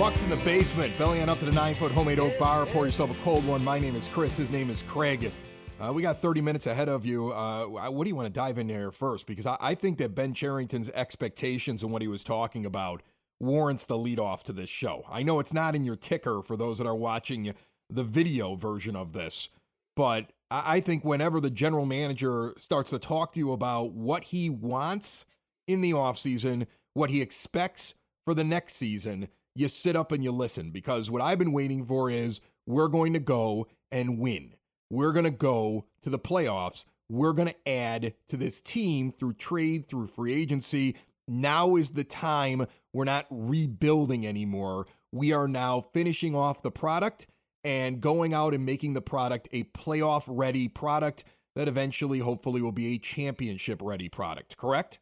Bucs in the Basement, bellying up to the nine foot homemade oak bar. Pour yourself a cold one. My name is Chris. His name is Craig. Uh, we got 30 minutes ahead of you. Uh, what do you want to dive in there first? Because I, I think that Ben Cherington's expectations and what he was talking about warrants the lead off to this show. I know it's not in your ticker for those that are watching the video version of this, but I, I think whenever the general manager starts to talk to you about what he wants in the offseason, what he expects for the next season, you sit up and you listen because what I've been waiting for is we're going to go and win. We're going to go to the playoffs. We're going to add to this team through trade, through free agency. Now is the time. We're not rebuilding anymore. We are now finishing off the product and going out and making the product a playoff ready product that eventually, hopefully, will be a championship ready product. Correct?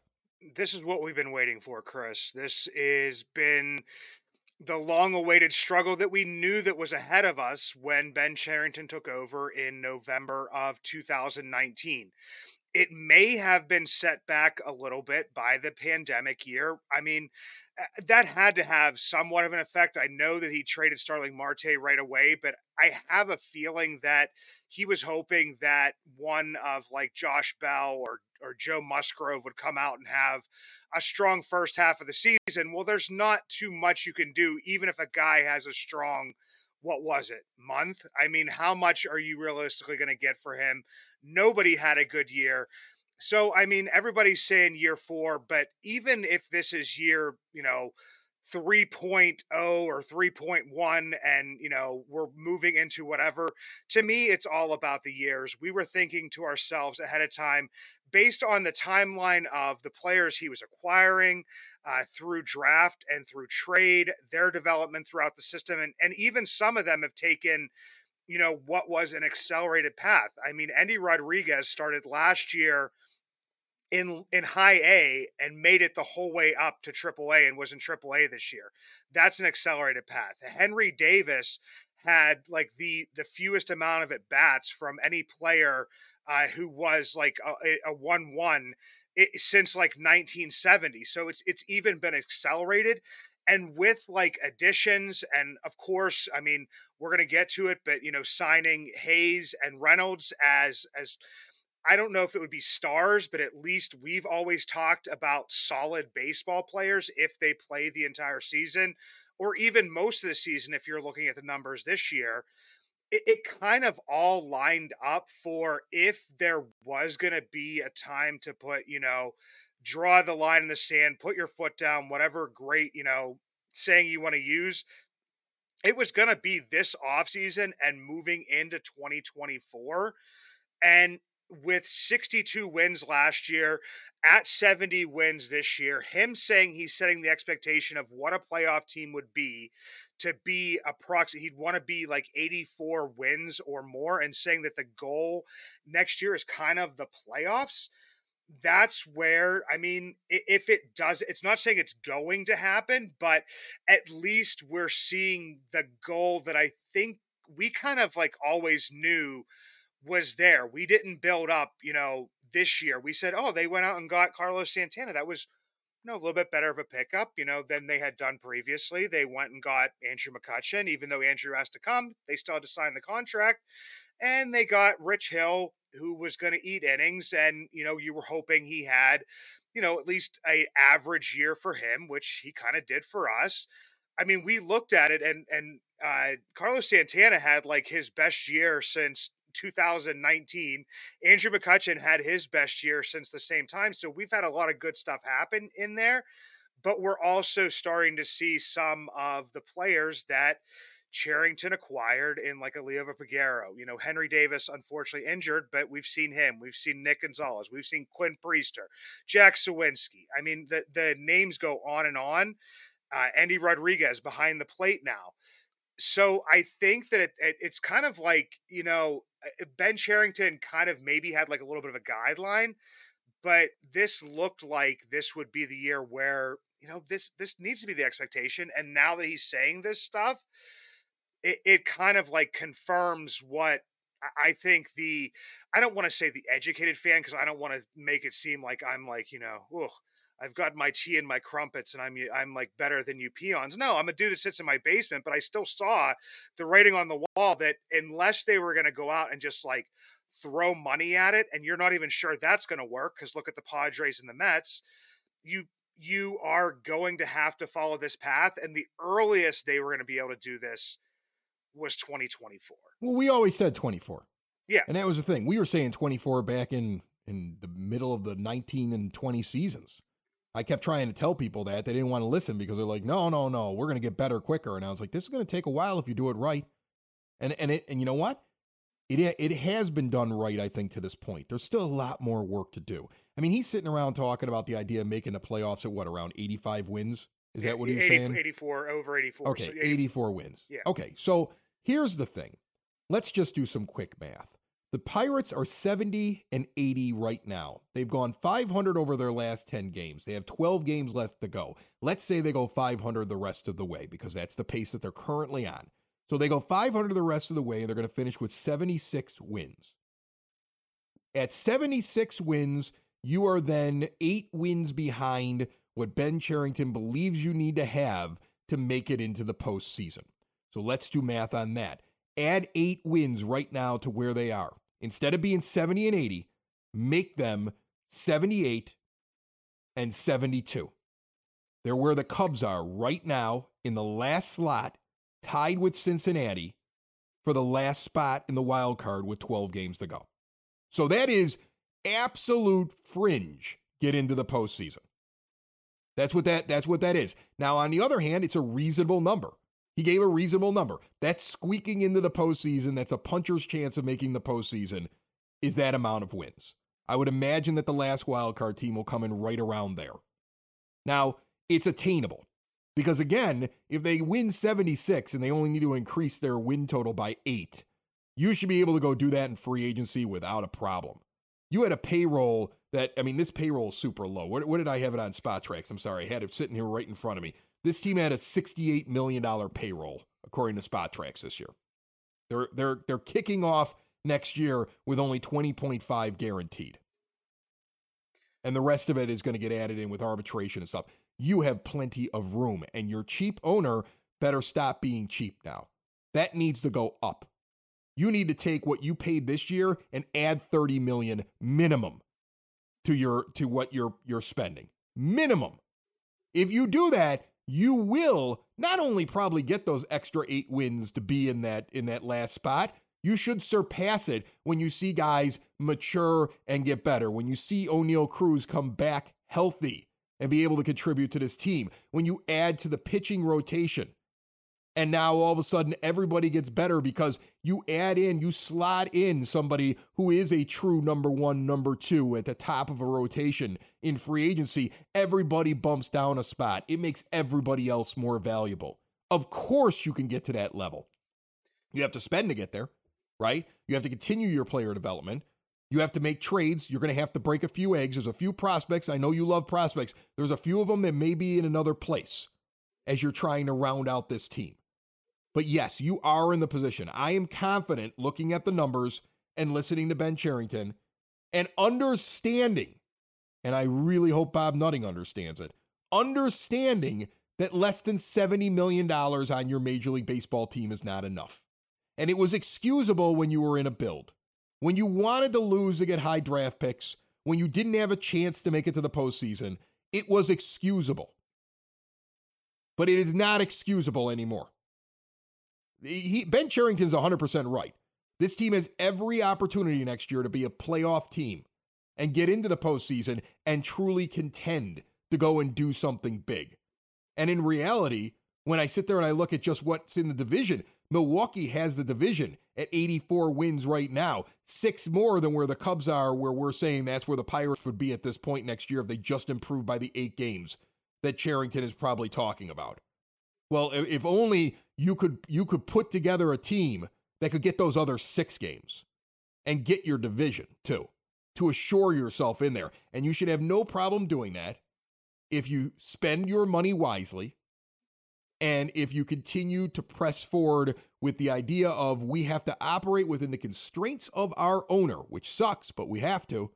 this is what we've been waiting for, Chris. This has been the long-awaited struggle that we knew that was ahead of us when Ben Cherington took over in November of 2019. It may have been set back a little bit by the pandemic year. I mean, uh, that had to have somewhat of an effect. I know that he traded Starling Marte right away, but I have a feeling that he was hoping that one of like Josh Bell or or Joe Musgrove would come out and have a strong first half of the season. Well, there's not too much you can do, even if a guy has a strong, what was it, month? I mean, how much are you realistically going to get for him? Nobody had a good year. So, I mean, everybody's saying year four, but even if this is year, you know, 3.0 or 3.1 and you know we're moving into whatever to me it's all about the years we were thinking to ourselves ahead of time based on the timeline of the players he was acquiring uh, through draft and through trade their development throughout the system and, and even some of them have taken you know what was an accelerated path i mean Endy rodriguez started last year in in high A and made it the whole way up to triple A and was in triple A this year. That's an accelerated path. Henry Davis had like the the fewest amount of at bats from any player uh, who was like a, a one one since like 1970. So it's it's even been accelerated. And with like additions, and of course, I mean, we're gonna get to it, but you know, signing Hayes and Reynolds as as I don't know if it would be stars, but at least we've always talked about solid baseball players if they play the entire season, or even most of the season if you're looking at the numbers this year. It, it kind of all lined up for if there was going to be a time to put, you know, draw the line in the sand, put your foot down, whatever great, you know, saying you want to use. It was going to be this offseason and moving into 2024. And with 62 wins last year, at 70 wins this year, him saying he's setting the expectation of what a playoff team would be to be approximately he'd want to be like 84 wins or more and saying that the goal next year is kind of the playoffs that's where i mean if it does it's not saying it's going to happen but at least we're seeing the goal that i think we kind of like always knew was there. We didn't build up, you know, this year. We said, oh, they went out and got Carlos Santana. That was, know, a little bit better of a pickup, you know, than they had done previously. They went and got Andrew McCutchen, even though Andrew has to come, they still had to sign the contract. and they got Rich Hill, who was going to eat innings, and you know you were hoping he had, you know, at least a average year for him, which he kind of did for us. I mean, we looked at it, and and uh, Carlos Santana had like his best year since 2019. Andrew McCutchen had his best year since the same time. So we've had a lot of good stuff happen in there, but we're also starting to see some of the players that Cherington acquired in like a Leo Peguero. You know, Henry Davis, unfortunately injured, but we've seen him. We've seen Nick Gonzalez. We've seen Quinn Priester, Jack Suwinski. I mean, the, the names go on and on. Uh, Endy Rodriguez behind the plate now. So I think that it, it, it's kind of like, you know, Uh, eh, ben Cherington kind of maybe had like a little bit of a guideline, but this looked like this would be the year where, you know, this this needs to be the expectation. And now that he's saying this stuff, it, it kind of like confirms what I think the I don't want to say the educated fan because I don't want to make it seem like I'm like you know oh I've got my tea and my crumpets and I'm I'm like better than you peons. No, I'm a dude that sits in my basement, but I still saw the writing on the wall that unless they were going to go out and just like throw money at it, and you're not even sure that's going to work because look at the Padres and the Mets, you you are going to have to follow this path, and the earliest they were going to be able to do this was 2024. Well, we always said 24. Yeah. And that was the thing. We were saying 24 back in in the middle of the 19 and 20 seasons. I kept trying to tell people that they didn't want to listen because they're like, "No, no, no, we're going to get better quicker." And I was like, "This is going to take a while if you do it right." And and it and you know what? It it has been done right, I think, to this point. There's still a lot more work to do. I mean, he's sitting around talking about the idea of making the playoffs at what around 85 wins. Is that what he's 80, saying? 84 over 84. Okay, so 84 wins. Yeah. Okay, so Here's the thing let's just do some quick math. The Pirates are 70 and 80 right now. They've gone 500 over their last 10 games. They have 12 games left to go. Let's say they go 500 the rest of the way because that's the pace that they're currently on. So they go 500 the rest of the way and they're going to finish with 76 wins. At 76 wins, you are then eight wins behind what Ben Cherington believes you need to have to make it into the postseason. So let's do math on that. Add eight wins right now to where they are. Instead of being 70 and 80, make them 78 and 72. They're where the Cubs are right now in the last slot, tied with Cincinnati for the last spot in the wild card with 12 games to go. So that is absolute fringe get into the postseason. That's what that that's what that is. Now, on the other hand, it's a reasonable number. He gave a reasonable number. That's squeaking into the postseason. That's a puncher's chance of making the postseason, is that amount of wins. I would imagine that the last wildcard team will come in right around there. Now, it's attainable because, again, if they win 76 and they only need to increase their win total by eight, you should be able to go do that in free agency without a problem. You had a payroll that, I mean, this payroll is super low. What, what did I have it on Spotrac? I'm sorry. I had it sitting here right in front of me. This team had a $68 million payroll, according to Spotrac this year. They're, they're, they're kicking off next year with only 20.5 guaranteed. And the rest of it is going to get added in with arbitration and stuff. You have plenty of room, and your cheap owner better stop being cheap now. That needs to go up. You need to take what you paid this year and add 30 million minimum to your to what you're you're spending. Minimum. If you do that, you will not only probably get those extra 8 wins to be in that in that last spot, you should surpass it when you see guys mature and get better. When you see Oneil Cruz come back healthy and be able to contribute to this team. When you add to the pitching rotation and now all of a sudden everybody gets better because you add in, you slot in somebody who is a true number one, number two at the top of a rotation in free agency. Everybody bumps down a spot. It makes everybody else more valuable. Of course, you can get to that level. You have to spend to get there, right? You have to continue your player development. You have to make trades. You're going to have to break a few eggs. There's a few prospects. I know you love prospects. There's a few of them that may be in another place as you're trying to round out this team. But yes, you are in the position. I am confident looking at the numbers and listening to Ben Cherington and understanding, and I really hope Bob Nutting understands it, understanding that less than $70 million on your Major League Baseball team is not enough. And it was excusable when you were in a build. When you wanted to lose to get high draft picks, when you didn't have a chance to make it to the postseason, it was excusable. But it is not excusable anymore. He, ben Cherington's 100% right. This team has every opportunity next year to be a playoff team and get into the postseason and truly contend to go and do something big. And in reality, when I sit there and I look at just what's in the division, Milwaukee has the division at 84 wins right now, six more than where the Cubs are, where we're saying that's where the Pirates would be at this point next year if they just improved by the eight games that Cherington is probably talking about. Well, if only you could you could put together a team that could get those other six games and get your division too to assure yourself in there. And you should have no problem doing that if you spend your money wisely and if you continue to press forward with the idea of we have to operate within the constraints of our owner, which sucks, but we have to.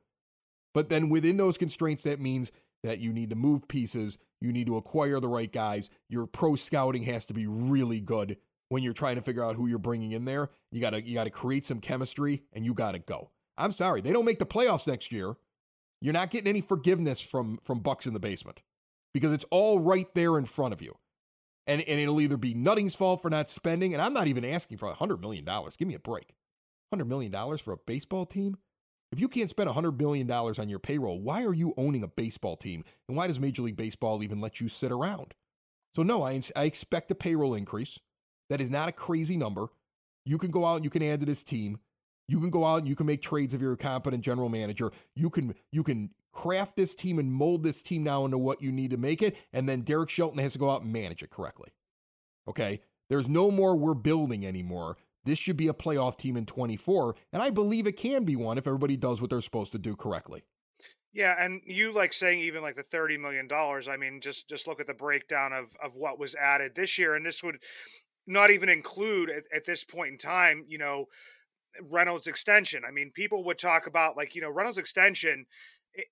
But then within those constraints, that means that you need to move pieces, you need to acquire the right guys. Your pro scouting has to be really good when you're trying to figure out who you're bringing in there. You got to you got to create some chemistry and you got to go. I'm sorry, they don't make the playoffs next year. You're not getting any forgiveness from from Bucs in the basement because it's all right there in front of you. And, and it'll either be Nutting's fault for not spending, and I'm not even asking for $100 million. Give me a break. $100 million for a baseball team? If you can't spend $100 billion on your payroll, why are you owning a baseball team? And why does Major League Baseball even let you sit around? So, no, I, I expect a payroll increase. That is not a crazy number. You can go out and you can add to this team. You can go out and you can make trades if you're a competent general manager. You can you can craft this team and mold this team now into what you need to make it, and then Derek Shelton has to go out and manage it correctly. Okay? There's no more we're building anymore. This should be a playoff team in 24, and I believe it can be one if everybody does what they're supposed to do correctly. Yeah, and you like saying even like the thirty million dollars. I mean, just just look at the breakdown of of what was added this year, and this would not even include at, at this point in time, you know, Reynolds extension. I mean, people would talk about like, you know, Reynolds extension,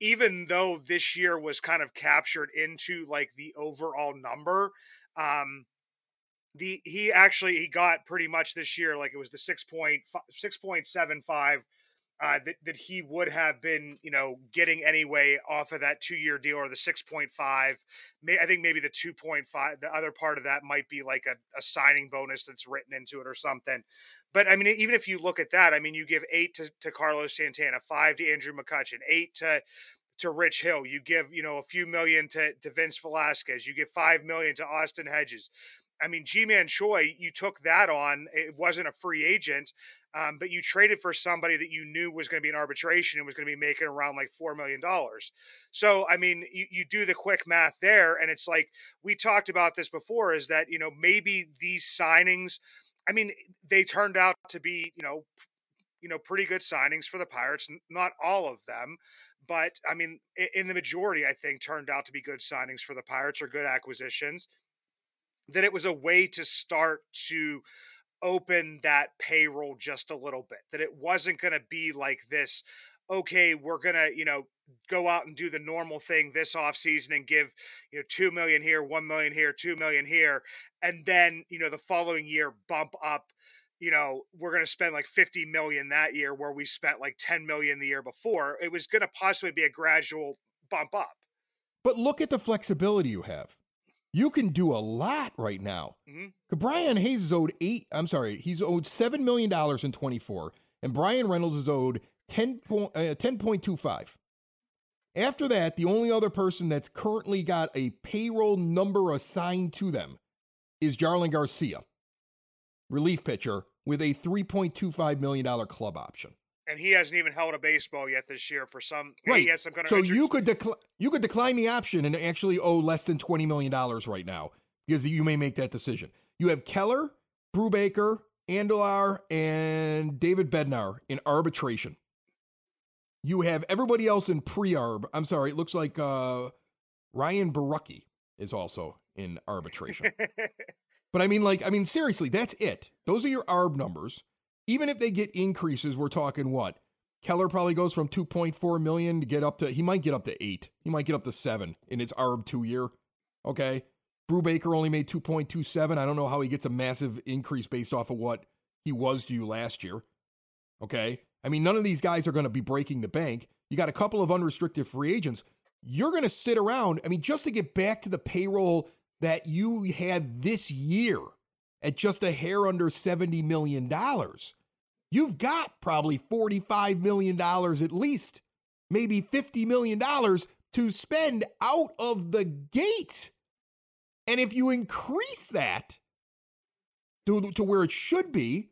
even though this year was kind of captured into like the overall number, um, the he actually he got pretty much this year like it was the 6.6.75 uh, that, that he would have been, you know, getting anyway off of that two year deal or the 6.5. May, I think maybe the 2.5, the other part of that might be like a, a signing bonus that's written into it or something. But I mean, even if you look at that, I mean, you give eight to, to Carlos Santana, five to Andrew McCutchen, eight to to Rich Hill. You give, you know, a few million to, to Vince Velasquez. You give five million to Austin Hedges. I mean, Ji-Man Choi, you took that on. It wasn't a free agent, um, but you traded for somebody that you knew was going to be in arbitration and was going to be making around like $4 million. So, I mean, you, you do the quick math there. And it's like we talked about this before is that, you know, maybe these signings, I mean, they turned out to be, you know, you know, pretty good signings for the Pirates. Not all of them, but I mean, in the majority, I think turned out to be good signings for the Pirates or good acquisitions that it was a way to start to open that payroll just a little bit that it wasn't going to be like this okay we're going to you know go out and do the normal thing this off season and give you know 2 million here 1 million here 2 million here and then you know the following year bump up you know we're going to spend like 50 million that year where we spent like 10 million the year before it was going to possibly be a gradual bump up. But look at the flexibility you have you can do a lot right now. Mm-hmm. Brian Hayes is owed eight. I'm sorry, he's owed seven million dollars in 24, and Bryan Reynolds is owed 10 point, uh, 10.25. After that, the only other person that's currently got a payroll number assigned to them is Jarlin Garcia, relief pitcher with a $3.25 million club option and he hasn't even held a baseball yet this year for some. Right. He has some kind of so interest. you could decline you could decline the option and actually owe less than twenty million dollars right now because you may make that decision. You have Keller, Brubaker, Andujar, and David Bednar in arbitration. You have everybody else in pre-arb. I'm sorry, it looks like uh, Ryan Borucki is also in arbitration. but I mean, like, I mean, seriously, that's it. Those are your arb numbers even if they get increases, we're talking what? Keller probably goes from 2.4 million to get up to he might get up to 8. He might get up to 7 in its ARB 2 year. Okay? Brubaker only made 2.27. I don't know how he gets a massive increase based off of what he was to you last year. Okay. I mean, none of these guys are going to be breaking the bank. You got a couple of unrestricted free agents. You're going to sit around. I mean, just to get back to the payroll that you had this year at just a hair under $70 million, you've got probably $45 million at least, maybe $50 million to spend out of the gate. And if you increase that to, to where it should be,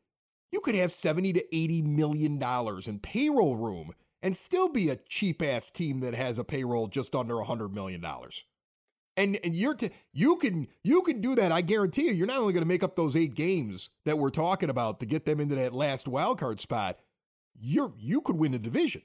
you could have 70 to 80 million dollars in payroll room and still be a cheap ass team that has a payroll just under 100 million dollars. And, and you're t- you can you can do that. I guarantee you. You're not only going to make up those eight games that we're talking about to get them into that last wild card spot. You're you could win the division,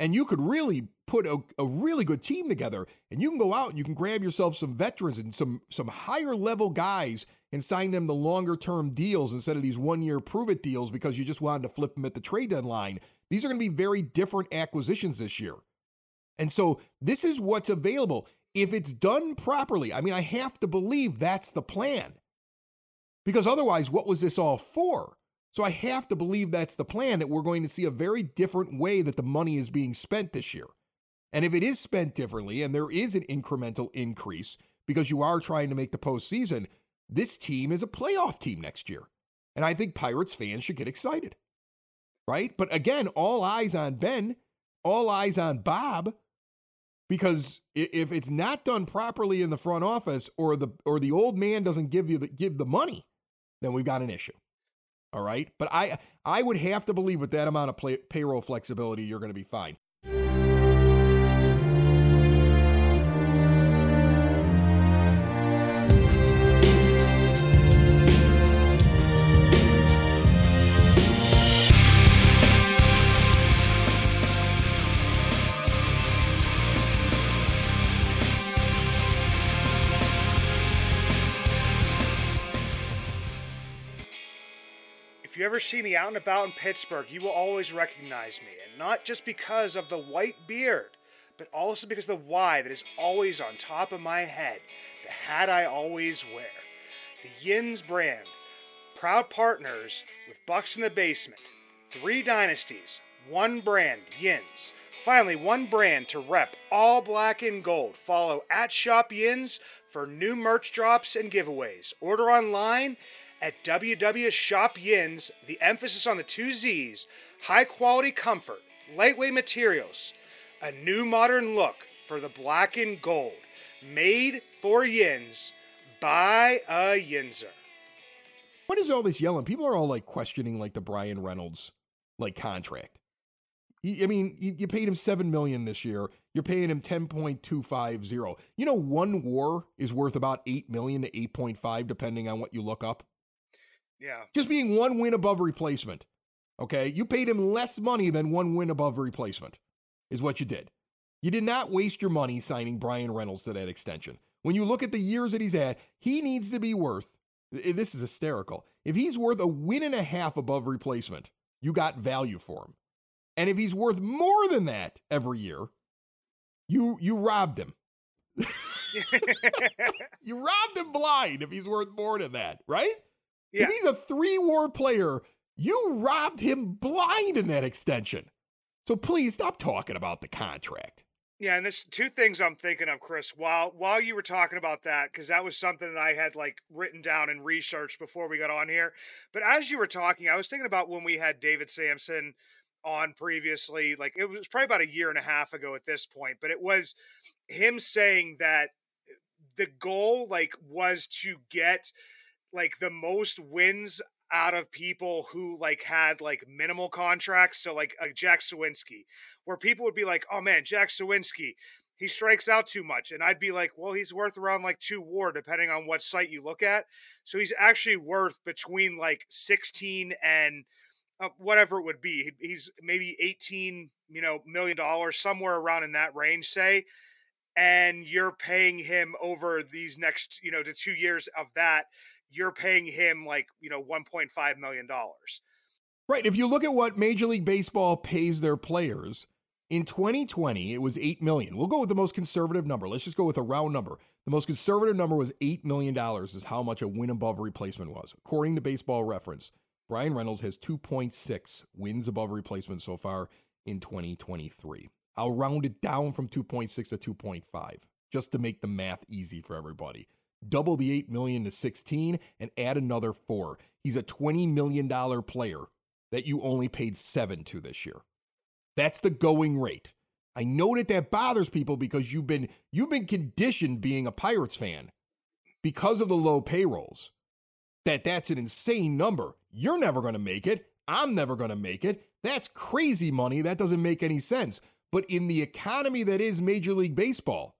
and you could really put a, a really good team together. And you can go out and you can grab yourself some veterans and some some higher level guys and sign them to longer term deals instead of these one year prove it deals because you just wanted to flip them at the trade deadline. These are going to be very different acquisitions this year. And so this is what's available if it's done properly, I mean, I have to believe that's the plan. Because otherwise, what was this all for? So I have to believe that's the plan that we're going to see a very different way that the money is being spent this year. And if it is spent differently and there is an incremental increase because you are trying to make the postseason, this team is a playoff team next year. And I think Pirates fans should get excited. Right? But again, all eyes on Ben, all eyes on Bob because if it's not done properly in the front office or the or the old man doesn't give you the, give the money then we've got an issue. All right? But i i would have to believe with that amount of play, payroll flexibility you're going to be fine see me out and about in Pittsburgh, you will always recognize me. And not just because of the white beard, but also because of the Y that is always on top of my head, the hat I always wear. The Yinzz brand, proud partners with Bucs in the Basement. Three dynasties, one brand, Yinzz. Finally, one brand to rep all black and gold. Follow at Shop Yinzz for new merch drops and giveaways. Order online at WW Shop Yinzz, the emphasis on the two Z's, high quality comfort, lightweight materials, a new modern look for the black and gold, made for Yins by a Yinzer. What is all this yelling? People are all like questioning like the Bryan Reynolds like contract. I mean, you paid him seven million this year. You're paying him ten point two five zero. You know, one WAR is worth about eight million to eight point five, depending on what you look up. Yeah. Just being one win above replacement. Okay. You paid him less money than one win above replacement, is what you did. You did not waste your money signing Bryan Reynolds to that extension. When you look at the years that he's had, he needs to be worth, this is hysterical. If he's worth a win and a half above replacement, you got value for him. And if he's worth more than that every year, you you robbed him. you robbed him blind if he's worth more than that, right? Yeah. If he's a three war player, you robbed him blind in that extension. So please stop talking about the contract. Yeah, and there's two things I'm thinking of, Chris. While while you were talking about that, because that was something that I had like written down and researched before we got on here. But as you were talking, I was thinking about when we had David Samson on previously. Like it was probably about a year and a half ago at this point, but it was him saying that the goal like was to get like the most wins out of people who like had like minimal contracts. So like uh, Jack Suwinski, where people would be like, "Oh man, Jack Suwinski, he strikes out too much," and I'd be like, "Well, he's worth around like two WAR, depending on what site you look at. So he's actually worth between like sixteen and uh, whatever it would be. He's maybe eighteen, you know, million dollars, somewhere around in that range, say." And you're paying him over these next, you know, to two years of that you're paying him like, you know, $1.5 million. Right. If you look at what Major League Baseball pays their players, in 2020, it was 8 million. We'll go with the most conservative number. Let's just go with a round number. The most conservative number was $8 million is how much a win above replacement was, according to baseball reference. bryan Reynolds has 2.6 wins above replacement so far in 2023. I'll round it down from 2.6 to 2.5 just to make the math easy for everybody. Double the 8 million to 16 and add another 4. He's a 20 million dollar player that you only paid 7 to this year. That's the going rate. I know that that bothers people because you've been you've been conditioned being a Pirates fan because of the low payrolls. That that's an insane number. You're never going to make it. I'm never going to make it. That's crazy money. That doesn't make any sense. But in the economy that is Major League Baseball,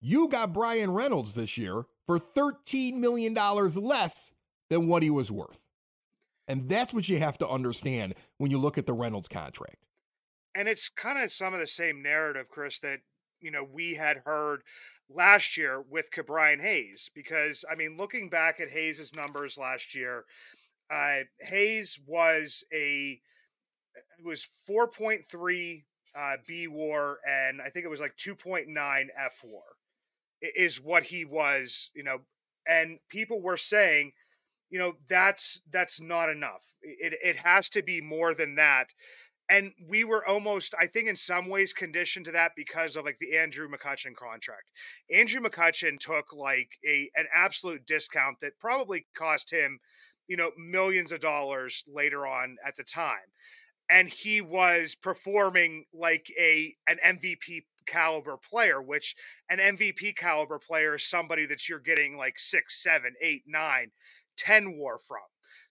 you got Bryan Reynolds this year for $13 million less than what he was worth. And that's what you have to understand when you look at the Reynolds contract. And it's kind of some of the same narrative, Chris, that you know we had heard last year with Ke'Bryan Hayes. Because I mean, looking back at Hayes's numbers last year, uh, Hayes was a it was 4.3 uh, B WAR and I think it was like 2.9 F WAR is what he was, you know, and people were saying, you know, that's that's not enough. It it has to be more than that. And we were almost, I think, in some ways conditioned to that because of like the Andrew McCutchen contract. Andrew McCutchen took like a an absolute discount that probably cost him, you know, millions of dollars later on at the time. And he was performing like a an MVP caliber player, which an MVP caliber player is somebody that you're getting like six, seven, eight, nine, ten war from.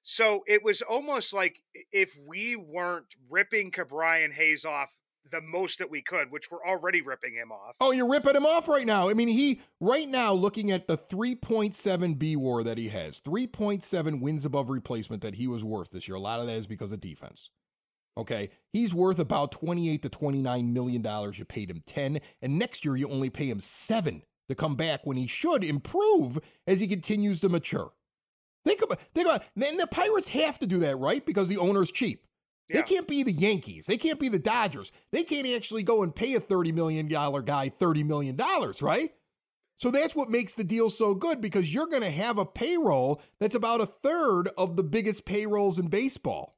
So it was almost like if we weren't ripping Ke'Bryan Hayes off the most that we could, which we're already ripping him off. Oh, you're ripping him off right now. I mean, he right now looking at the 3.7 B war that he has, 3.7 wins above replacement that he was worth this year. A lot of that is because of defense. Okay, he's worth about 28 to 29 million dollars. You paid him 10, and next year you only pay him 7 to come back when he should improve as he continues to mature. Think about think about and the Pirates have to do that, right? Because the owner's cheap. Yeah. They can't be the Yankees. They can't be the Dodgers. They can't actually go and pay a $30 million guy $30 million, right? So that's what makes the deal so good because you're going to have a payroll that's about a third of the biggest payrolls in baseball.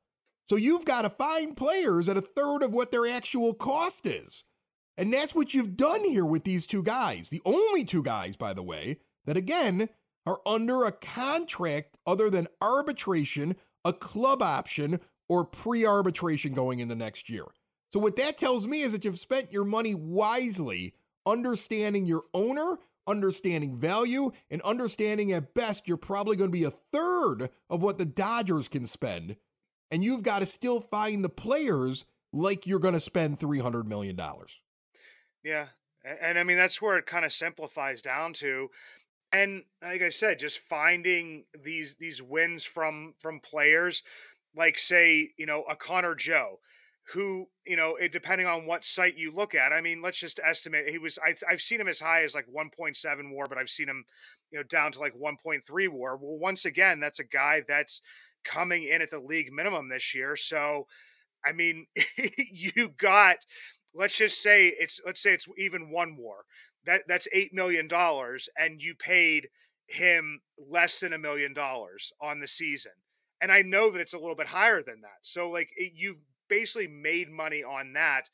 So you've got to find players at a third of what their actual cost is. And that's what you've done here with these two guys. The only two guys, by the way, that again are under a contract other than arbitration, a club option, or pre arbitration going in the next year. So, what that tells me is that you've spent your money wisely, understanding your owner, understanding value, and understanding at best you're probably going to be a third of what the Dodgers can spend and you've got to still find the players like you're going to spend $300 million. Yeah. And, and I mean, that's where it kind of simplifies down to. And like I said, just finding these these wins from from players, like say, you know, a Connor Joe, who you know it depending on what site you look at i mean let's just estimate he was I, have seen him as high as like 1.7 war but i've seen him you know down to like 1.3 war well once again that's a guy that's coming in at the league minimum this year. So, I mean, you got let's just say it's let's say it's even one war. That that's eight million dollars, and you paid him less than a million dollars on the season. And I know that it's a little bit higher than that. So like it, you've basically made money on that.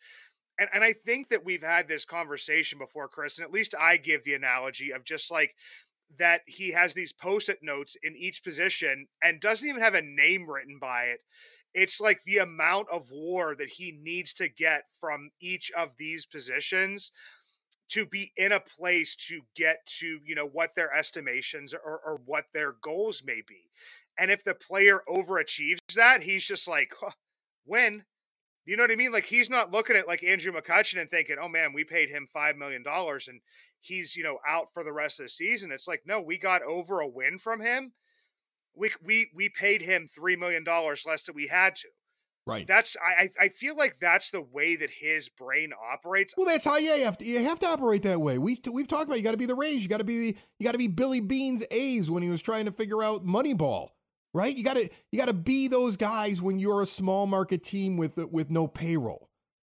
And, and I think that we've had this conversation before, Chris, and at least I give the analogy of just like that he has these post-it notes in each position and doesn't even have a name written by it. It's like the amount of war that he needs to get from each of these positions to be in a place to get to you know what their estimations or, or what their goals may be. And if the player overachieves that he's just like huh, when you know what I mean? Like he's not looking at like Andrew McCutchen and thinking, "Oh man, we paid him five million dollars and he's you know out for the rest of the season." It's like, no, we got over a win from him. We we we paid him three million dollars less than we had to. Right. That's I I feel like that's the way that his brain operates. Well, that's how yeah you have to you have to operate that way. We we've talked about you got to be the Rays, you got to be you got to be Billy Beane's A's when he was trying to figure out Moneyball right? You got to you got to be those guys when you're a small market team with with no payroll.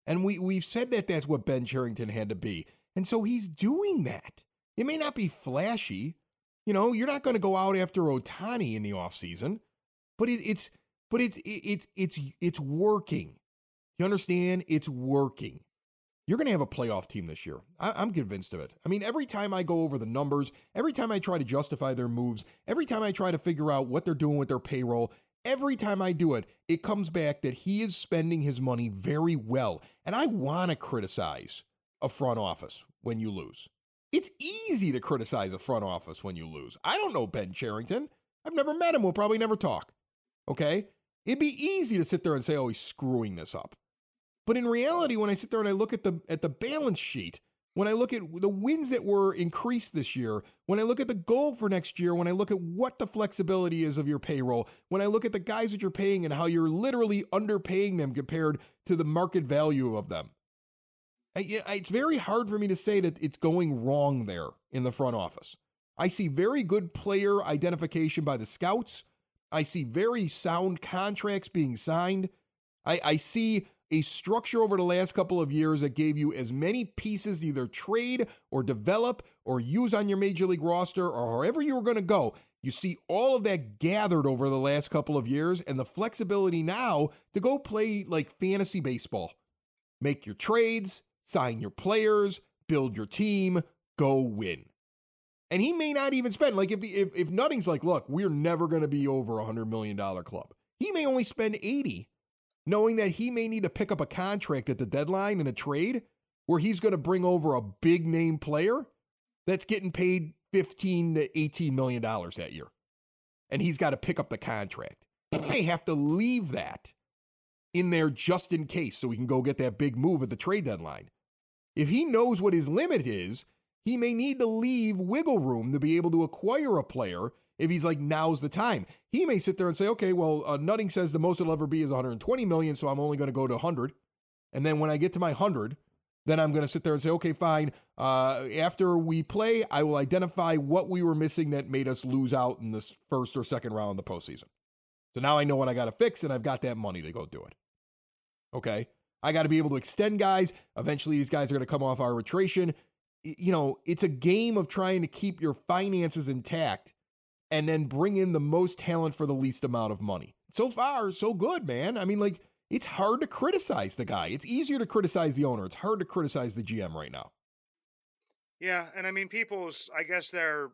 And we we've said that that's what Ben Cherington had to be. And so he's doing that. It may not be flashy. You know, you're not going to go out after Ohtani in the offseason, but it, it's but it's it's it's it's working. You understand? It's working. You're going to have a playoff team this year. I, am convinced of it. I mean, every time I go over the numbers, every time I try to justify their moves, every time I try to figure out what they're doing with their payroll, every time I do it, it comes back that he is spending his money very well. And I want to criticize a front office when you lose. It's easy to criticize a front office when you lose. I don't know Ben Cherington. I've never met him. We'll probably never talk. Okay? It'd be easy to sit there and say, oh, he's screwing this up. But in reality, when I sit there and I look at the at the balance sheet, when I look at the wins that were increased this year, when I look at the goal for next year, when I look at what the flexibility is of your payroll, when I look at the guys that you're paying and how you're literally underpaying them compared to the market value of them, it's very hard for me to say that it's going wrong there in the front office. I see very good player identification by the scouts. I see very sound contracts being signed. I, I see a structure over the last couple of years that gave you as many pieces to either trade or develop or use on your major league roster or however you were going to go. You see all of that gathered over the last couple of years and the flexibility now to go play like fantasy baseball. Make your trades, sign your players, build your team, go win. And he may not even spend like if the if, if Nutting's like, look, we're never going to be over a hundred million dollar club. He may only spend 80, knowing that he may need to pick up a contract at the deadline in a trade where he's going to bring over a big name player that's getting paid 15 to 18 million dollars that year. And he's got to pick up the contract. He may have to leave that in there just in case so we can go get that big move at the trade deadline. If he knows what his limit is, he may need to leave wiggle room to be able to acquire a player if he's like now's the time. He may sit there and say okay well uh, nutting says the most it'll ever be is 120 million so i'm only going to go to 100 and then when i get to my 100 then i'm going to sit there and say okay fine uh, after we play i will identify what we were missing that made us lose out in this first or second round of the postseason. So now i know what i got to fix and i've got that money to go do it okay i got to be able to extend guys eventually these guys are going to come off arbitration you know, it's a game of trying to keep your finances intact and then bring in the most talent for the least amount of money. So far, so good, man. I mean, like, it's hard to criticize the guy. It's easier to criticize the owner. It's hard to criticize the GM right now. Yeah, and I mean, people's, I guess they're,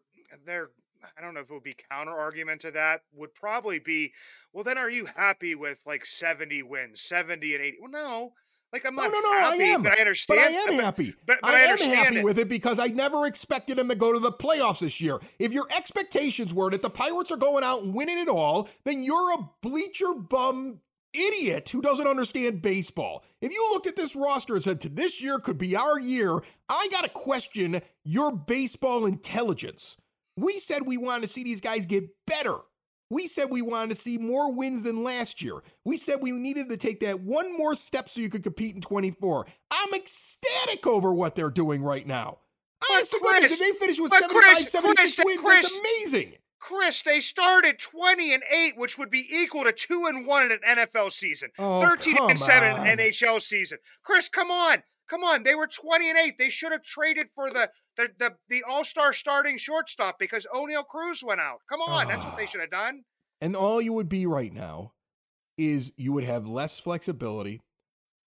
they're, I don't know if it would be counter argument to that, would probably be, well, then are you happy with like 70 wins, 70 and 80? Well, no, like I'm not no, no, no, happy, I am. but I understand. But I am happy. But, but I, I, am happy it. with it because I never expected him to go to the playoffs this year. If your expectations were that the Pirates are going out and winning it all, then you're a bleacher bum idiot who doesn't understand baseball. If you looked at this roster and said, to this year could be our year, I got to question your baseball intelligence. We said we wanted to see these guys get better. We said we wanted to see more wins than last year. We said we needed to take that one more step so you could compete in 24. I'm ecstatic over what they're doing right now. Honest to goodness, if they finish with 75, Chris, 76 Chris, wins, Chris, that's amazing. Chris, they started 20 and 8, which would be equal to 2 and 1 in an NFL season. Oh, 13 and 7 in an NHL season. Chris, come on. Come on. They were 20 and 8. They should have traded for the the the, the All-Star starting shortstop because Oneil Cruz went out. Come on. That's what they Ah. should have done. And all you would be right now is you would have less flexibility.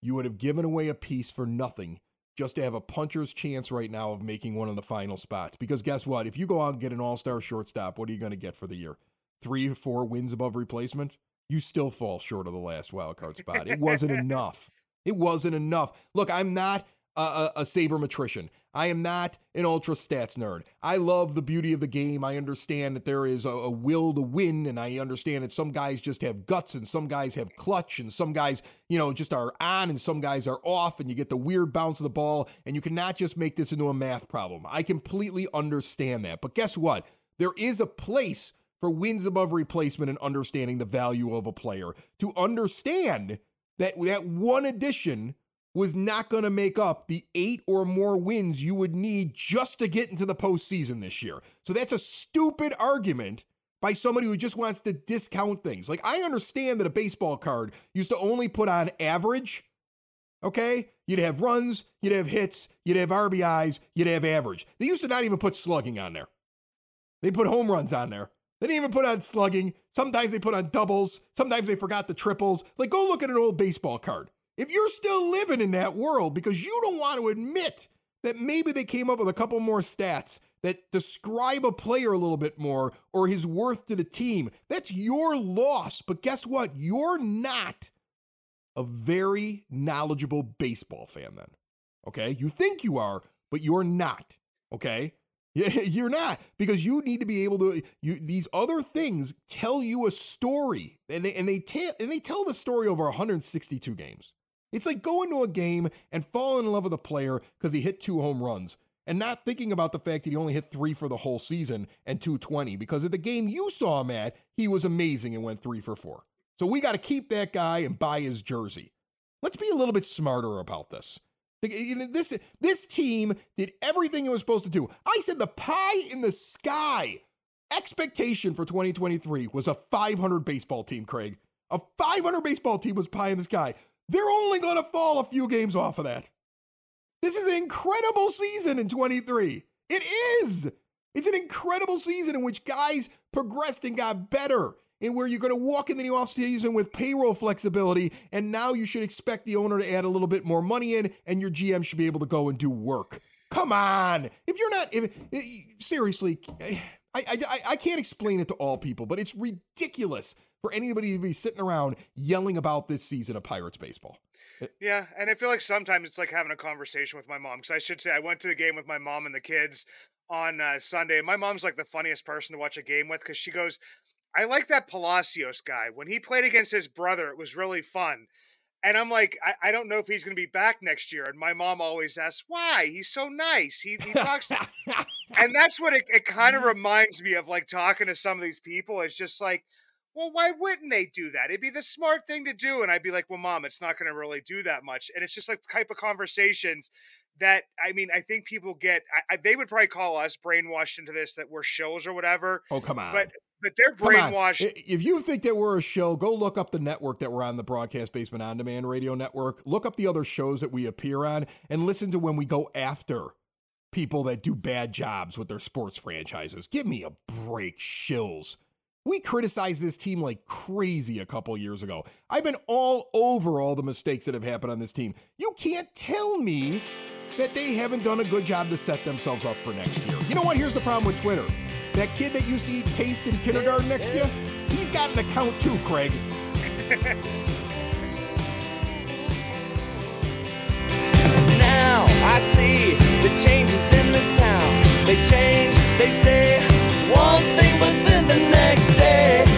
You would have given away a piece for nothing just to have a puncher's chance right now of making one of the final spots. Because guess what? If you go out and get an all star shortstop, what are you going to get for the year? Three or four wins above replacement? You still fall short of the last wild card spot. It wasn't enough. It wasn't enough. Look, I'm not a, a, sabermetrician. I am not an ultra stats nerd. I love the beauty of the game. I understand that there is a, a will to win, and I understand that some guys just have guts, and some guys have clutch, and some guys, you know, just are on, and some guys are off, and you get the weird bounce of the ball, and you cannot just make this into a math problem. I completely understand that. But guess what? There is a place for wins above replacement and understanding the value of a player to understand that that one addition was not going to make up the eight or more wins you would need just to get into the postseason this year. So that's a stupid argument by somebody who just wants to discount things. Like, I understand that a baseball card used to only put on average. Okay? You'd have runs, you'd have hits, you'd have RBIs, you'd have average. They used to not even put slugging on there. They put home runs on there. They didn't even put on slugging. Sometimes they put on doubles. Sometimes they forgot the triples. Like, go look at an old baseball card. If you're still living in that world because you don't want to admit that maybe they came up with a couple more stats that describe a player a little bit more or his worth to the team, that's your loss. But guess what? You're not a very knowledgeable baseball fan then. Okay? You think you are, but you're not. Okay? You're not because you need to be able to. You these other things tell you a story, and they and they tell and they tell the story over 162 games. It's like going to a game and falling in love with a player because he hit two home runs, and not thinking about the fact that he only hit three for the whole season and 220 because of the game you saw him at, he was amazing and went three for four. So we got to keep that guy and buy his jersey. Let's be a little bit smarter about this. This, this team did everything it was supposed to do. I said the pie in the sky expectation for 2023 was a 500 baseball team, Craig. A 500 baseball team was pie in the sky. They're only going to fall a few games off of that. This is an incredible season in 23. It is. It's an incredible season in which guys progressed and got better and where you're going to walk in the new offseason with payroll flexibility. And now you should expect the owner to add a little bit more money in, and your GM should be able to go and do work. Come on. If you're not, if, eh, seriously, I, I, I can't explain it to all people, but it's ridiculous for anybody to be sitting around yelling about this season of Pirates baseball. Eh, yeah, and I feel like sometimes it's like having a conversation with my mom because I should say I went to the game with my mom and the kids on uh, Sunday. My mom's like the funniest person to watch a game with because she goes, I like that Palacios guy. When he played against his brother, it was really fun. And I'm like, I, I don't know if he's going to be back next year. And my mom always asks, why? He's so nice. He, he talks. To... and that's what it, it kind of mm-hmm. reminds me of like talking to some of these people. It's just like, well, why wouldn't they do that? It'd be the smart thing to do. And I'd be like, well, mom, it's not going to really do that much. And it's just like the type of conversations that, I mean, I think people get, I, I, they would probably call us brainwashed into this that we're shows or whatever. Oh, come on. But but they're brainwashed. If you think that we're a show, go look up the network that we're on, the Broadcast Basement On Demand Radio Network. Look up the other shows that we appear on and listen to when we go after people that do bad jobs with their sports franchises. Give me a break, shills. We criticized this team like crazy a couple years ago. I've been all over all the mistakes that have happened on this team. You can't tell me that they haven't done a good job to set themselves up for next year. You know what? Here's the problem with Twitter. That kid that used to eat paste in kindergarten next to you, he's got an account too, Craig. now I see the changes in this town. They change, they say one thing, but then the next day.